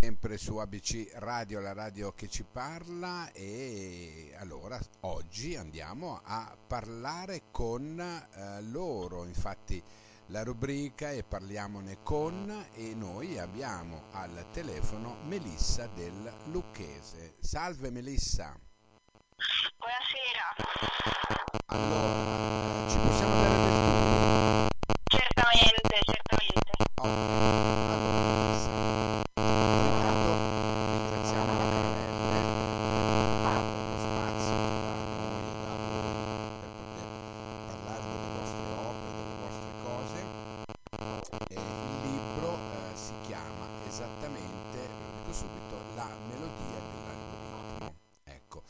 sempre su ABC Radio, la radio che ci parla e allora oggi andiamo a parlare con eh, loro, infatti la rubrica è Parliamone con e noi abbiamo al telefono Melissa del Lucchese. Salve Melissa. Buonasera. Allora, ci possiamo dare del tu? Certamente, certamente. Ok, allora Melissa, intanto ringraziamo la Caravelle per lo spazio che dà a noi e dà a voi per poter parlare delle vostre opere, delle vostre cose. E il libro eh, si chiama esattamente, lo dico subito, La melodia dell'algoritmo. Ecco,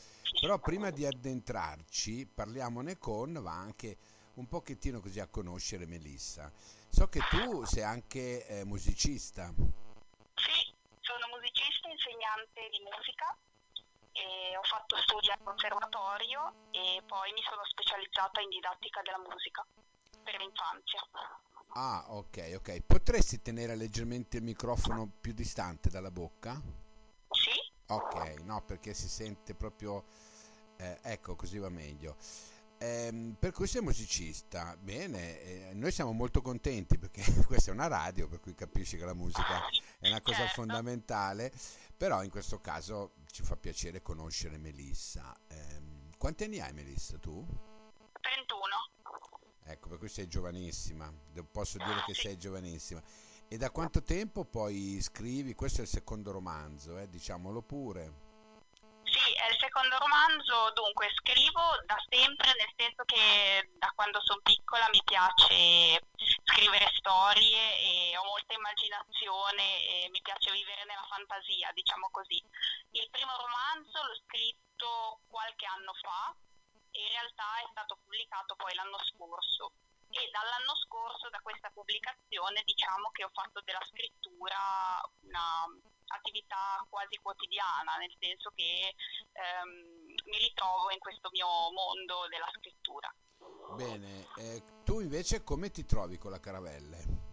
però prima di addentrarci, parliamone con, va anche un pochettino così a conoscere Melissa. So che tu sei anche eh, musicista. Sì, sono musicista, insegnante di musica ho fatto studi al conservatorio e poi mi sono specializzata in didattica della musica per l'infanzia. Ah, ok, ok. Potresti tenere leggermente il microfono più distante dalla bocca? Sì? Ok, no, perché si sente proprio... eh, ecco, così va meglio. Ehm, per cui sei musicista, bene, eh, noi siamo molto contenti perché questa è una radio, per cui capisci che la musica è una cosa Certo. fondamentale, però in questo caso ci fa piacere conoscere Melissa. Ehm, quanti anni hai Melissa tu? 31. Ecco, per cui sei giovanissima, posso dire che Sì. sei giovanissima. E da quanto tempo poi scrivi? Questo è il secondo romanzo, eh, diciamolo pure. Secondo romanzo, dunque scrivo da sempre, nel senso che da quando sono piccola mi piace scrivere storie e ho molta immaginazione e mi piace vivere nella fantasia, diciamo così. Il primo romanzo l'ho scritto qualche anno fa e in realtà è stato pubblicato poi l'anno scorso. E dall'anno scorso, da questa pubblicazione, diciamo che ho fatto della scrittura attività quasi quotidiana, nel senso che ehm, mi ritrovo in questo mio mondo della scrittura. Bene, eh, tu invece come ti trovi con la Caravelle?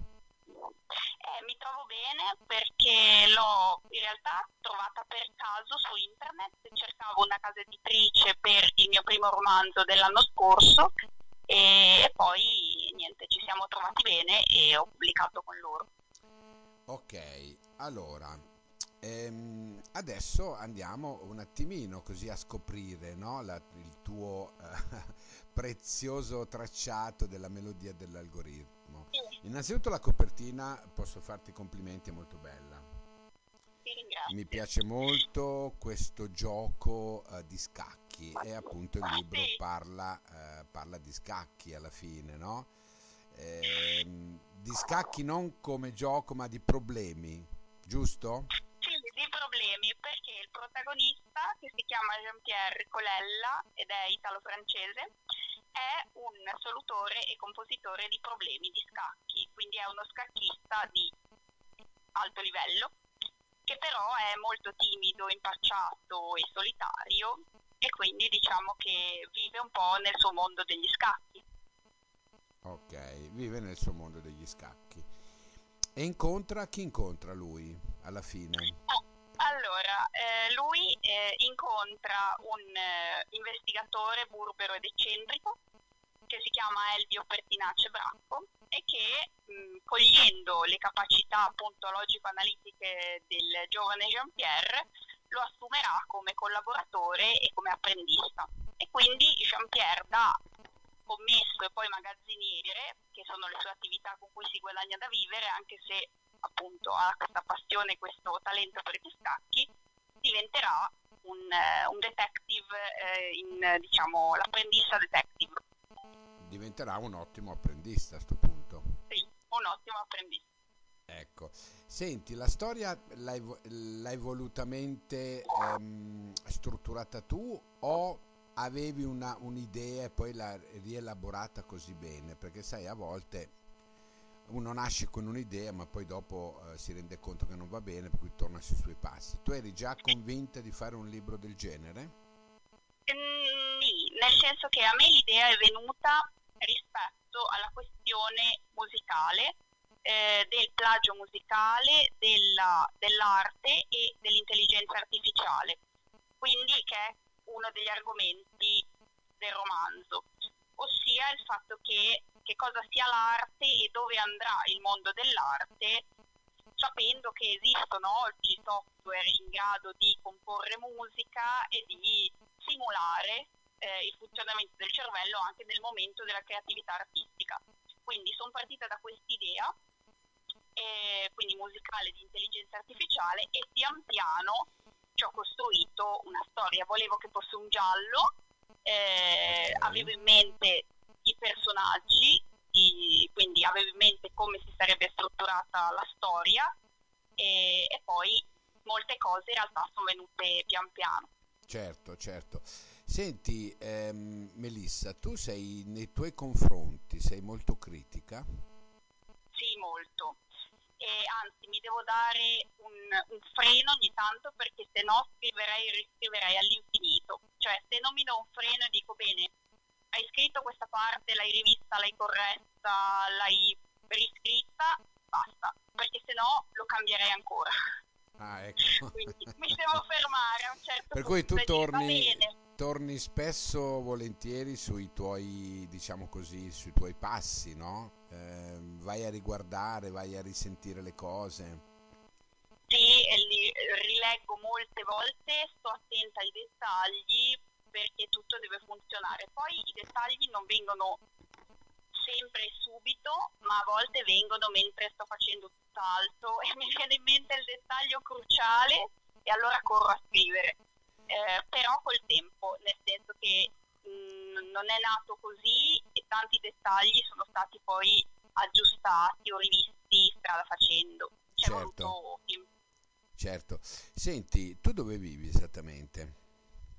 Eh, mi trovo bene perché l'ho in realtà trovata per caso su internet, cercavo una casa editrice per il mio primo romanzo dell'anno scorso e poi niente, ci siamo trovati bene e ho pubblicato con loro. Ok, allora, ehm, adesso andiamo un attimino così a scoprire no, la- il tuo eh, prezioso tracciato della melodia dell'algoritmo. Innanzitutto la copertina, posso farti complimenti, è molto bella. Mi piace molto questo gioco eh, di scacchi e appunto il libro Sì. parla, eh, parla di scacchi alla fine, no? Ehm, di scacchi non come gioco ma di problemi, giusto? Sì, di problemi perché il protagonista, che si chiama Jean-Pierre Colella ed è italo-francese, è un solutore e compositore di problemi di scacchi, quindi è uno scacchista di alto livello, che però è molto timido, impacciato e solitario e quindi diciamo che vive un po' nel suo mondo degli scacchi. Ok, vive nel suo mondo degli scacchi. E incontra chi incontra lui alla fine? Eh, lui eh, incontra un eh, investigatore burbero ed eccentrico che si chiama Elvio Pertinace Bracco e che mh, cogliendo le capacità appunto logico-analitiche del giovane Jean-Pierre lo assumerà come collaboratore e come apprendista. E quindi Jean-Pierre da commesso e poi magazziniere, che sono le sue attività con cui si guadagna da vivere, anche se appunto ha questa passione, questo talento per gli scacchi, diventerà un, eh, un detective, eh, in, diciamo, l'apprendista detective. Diventerà un ottimo apprendista a questo punto. Sì, un ottimo apprendista. Ecco, senti, la storia l'hai, l'hai volutamente ehm, strutturata tu o avevi una- un'idea e poi l'hai rielaborata così bene? Perché sai, a volte uno nasce con un'idea ma poi dopo eh, si rende conto che non va bene per cui torna sui suoi passi. Tu eri già convinta di fare un libro del genere? Mm, nel senso che a me l'idea è venuta rispetto alla questione musicale eh, del plagio musicale, della, dell'arte e dell'intelligenza artificiale, quindi che è uno degli argomenti del romanzo, ossia il fatto che, che cosa sia l'arte e dove andrà il mondo dell'arte sapendo che esistono oggi software in grado di comporre musica e di simulare eh, il funzionamento del cervello anche nel momento della creatività artistica. Quindi sono partita da quest'idea, eh, quindi musicale di intelligenza artificiale, e pian piano ci ho costruito una storia. Volevo che fosse un giallo, eh, avevo in mente personaggi, i, quindi avevo in mente come si sarebbe strutturata la storia e, e poi molte cose in realtà sono venute pian piano. Certo, certo. Senti, ehm, Melissa, tu sei nei tuoi confronti, sei molto critica? Sì, molto. E anzi, mi devo dare un, un freno ogni tanto perché se no scriverei e riscriverei all'infinito. Cioè, se non mi do un freno e dico bene, hai scritto questa parte, l'hai rivista, l'hai corretta, l'hai riscritta, basta, perché se no lo cambierei ancora. Ah, ecco. Quindi mi devo fermare a un certo per punto. cui tu e dire, "Va torni, bene". torni spesso volentieri sui tuoi, diciamo così, sui tuoi passi, no? Ehm, vai a riguardare, vai a risentire le cose. Sì, e li rileggo molte volte, sto attenta ai dettagli perché tutto deve funzionare. Poi i dettagli non vengono sempre e subito, ma a volte vengono mentre sto facendo tutt'altro e mi viene in mente il dettaglio cruciale e allora corro a scrivere. Eh, però col tempo, nel senso che mh, non è nato così e tanti dettagli sono stati poi aggiustati o rivisti strada facendo. C'è Certo. voluto tempo. Certo. Senti, tu dove vivi esattamente?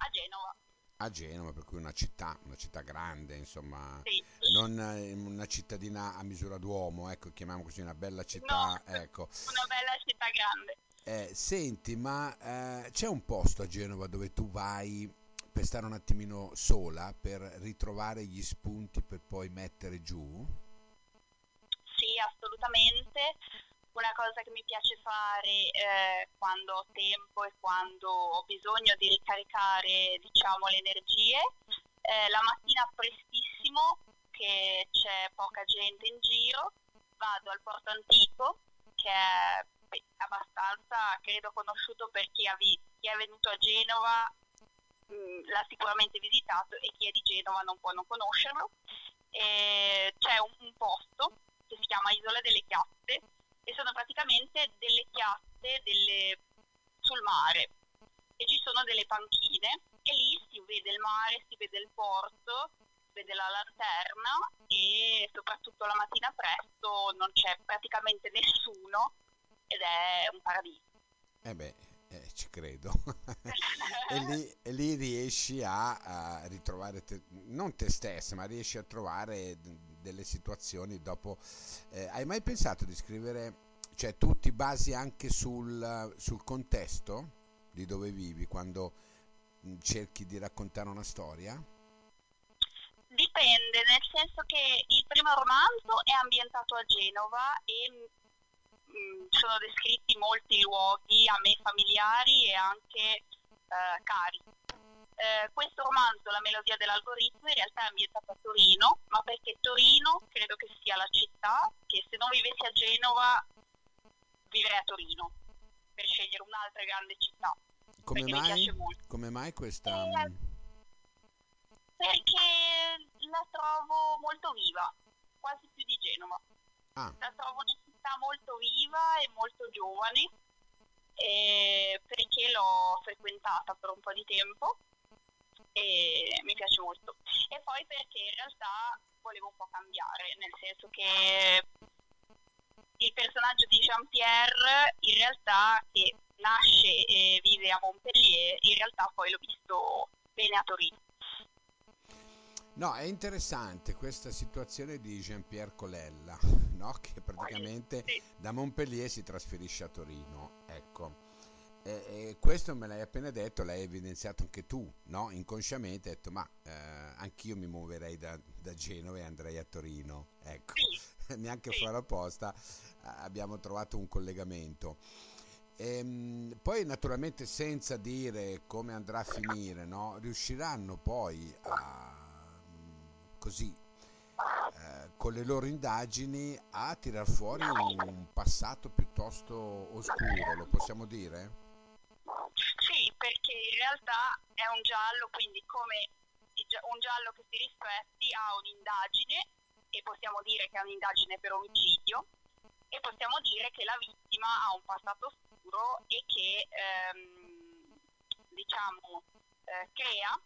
a Genova. A Genova, per cui una città, una città grande, insomma, Sì. non eh, una cittadina a misura d'uomo, ecco, chiamiamo così una bella città, No. ecco. Una bella città grande. Eh, senti, ma eh, c'è un posto a Genova dove tu vai per stare un attimino sola, per ritrovare gli spunti per poi mettere giù? Sì, assolutamente. Una cosa che mi piace fare eh, quando ho tempo e quando ho bisogno di ricaricare, diciamo, le energie, eh, la mattina prestissimo, che c'è poca gente in giro, vado al Porto Antico, che è beh, abbastanza, credo, conosciuto per chi, vi- chi è venuto a Genova, mh, l'ha sicuramente visitato e chi è di Genova non può non conoscerlo. E c'è un, un posto che si chiama Isola delle Chiatte e sono praticamente delle chiatte delle- sul mare e ci sono delle panchine e lì si vede il mare, si vede il porto, si vede la lanterna e soprattutto la mattina presto non c'è praticamente nessuno ed è un paradiso. Eh beh, eh, ci credo. e, lì, e lì riesci a, a ritrovare, te- non te stessa, ma riesci a trovare delle situazioni dopo. eh, hai mai pensato di scrivere, cioè tu ti basi anche sul, sul contesto di dove vivi quando mh, cerchi di raccontare una storia? Dipende, nel senso che il primo romanzo è ambientato a Genova e mh, sono descritti molti luoghi a me familiari e anche eh, cari. Eh, questo romanzo, La melodia dell'algoritmo, in realtà è ambientato a Torino, ma perché Torino credo che sia la città che se non vivessi a Genova vivrei a Torino per scegliere un'altra grande città. Come mai, piace molto. come mai questa... Eh, mh, Perché la trovo molto viva, quasi più di Genova. Ah, La trovo una città molto viva e molto giovane, eh, perché l'ho frequentata per un po' di tempo e mi piace molto. E poi perché in realtà volevo un po' cambiare, nel senso che il personaggio di Jean-Pierre in realtà che nasce e vive a Montpellier, in realtà poi l'ho visto bene a Torino. No, è interessante questa situazione di Jean-Pierre Colella, no? che praticamente Sì. da Montpellier si trasferisce a Torino. Ecco. E, e questo me l'hai appena detto, l'hai evidenziato anche tu, no? inconsciamente hai detto ma eh, anch'io mi muoverei da, da Genova e andrei a Torino. Ecco. Sì, neanche Sì. fare apposta, eh, abbiamo trovato un collegamento. Ehm, poi naturalmente senza dire come andrà a finire, no? Riusciranno poi a così eh, con le loro indagini a tirar fuori un passato piuttosto oscuro, lo possiamo dire? È un giallo, quindi come un giallo che si rispetti ha un'indagine e possiamo dire che è un'indagine per omicidio e possiamo dire che la vittima ha un passato oscuro e che ehm, diciamo eh, crea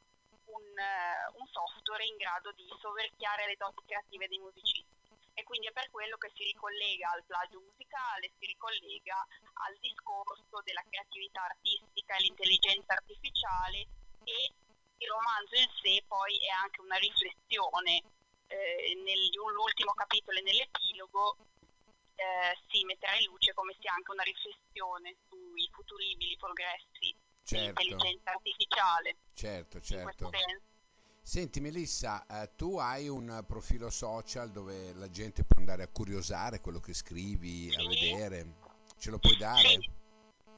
un, eh, un software in grado di soverchiare le doti creative dei musicisti e quindi è per quello che si ricollega al plagio musicale, si ricollega al discorso della creatività artistica e l'intelligenza artificiale e il romanzo in sé poi è anche una riflessione. Eh, nell'ultimo capitolo e nell'epilogo eh, si metterà in luce come sia anche una riflessione sui futuribili progressi Certo, dell'intelligenza artificiale. certo, certo. Senti Melissa, eh, tu hai un profilo social dove la gente può andare a curiosare quello che scrivi, a Sì. vedere? Ce lo puoi dare? Sì,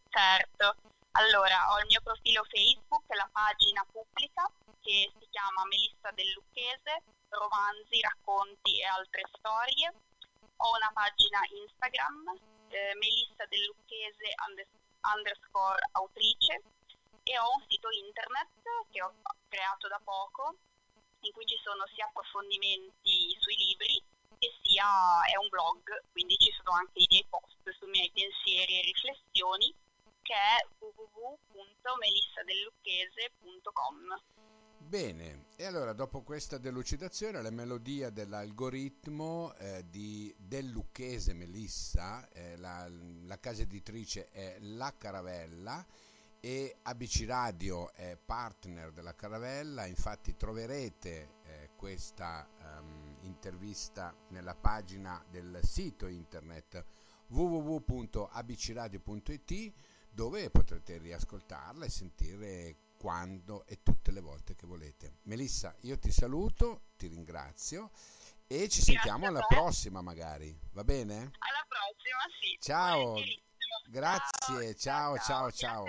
certo. Allora, ho il mio profilo Facebook, la pagina pubblica che si chiama Melissa del Lucchese, romanzi, racconti e altre storie. Ho una pagina Instagram, eh, Melissa del Lucchese under- underscore autrice e ho un sito internet che ho creato da poco in cui ci sono sia approfondimenti sui libri e sia è un blog, quindi ci sono anche i miei post sui miei pensieri e riflessioni che è www.melissadellucchese.com. Bene, e allora dopo questa delucidazione la melodia dell'algoritmo eh, di, del Melissa, eh, la, la casa editrice è La Caravella e ABC Radio è partner della Caravella, infatti troverete eh, questa ehm, intervista nella pagina del sito internet www.abcradio.it dove potrete riascoltarla e sentire quando e tutte le volte che volete. Melissa, io ti saluto, ti ringrazio e ci sentiamo alla prossima magari, va bene? Alla prossima, sì. Ciao. Grazie, ciao ciao ciao.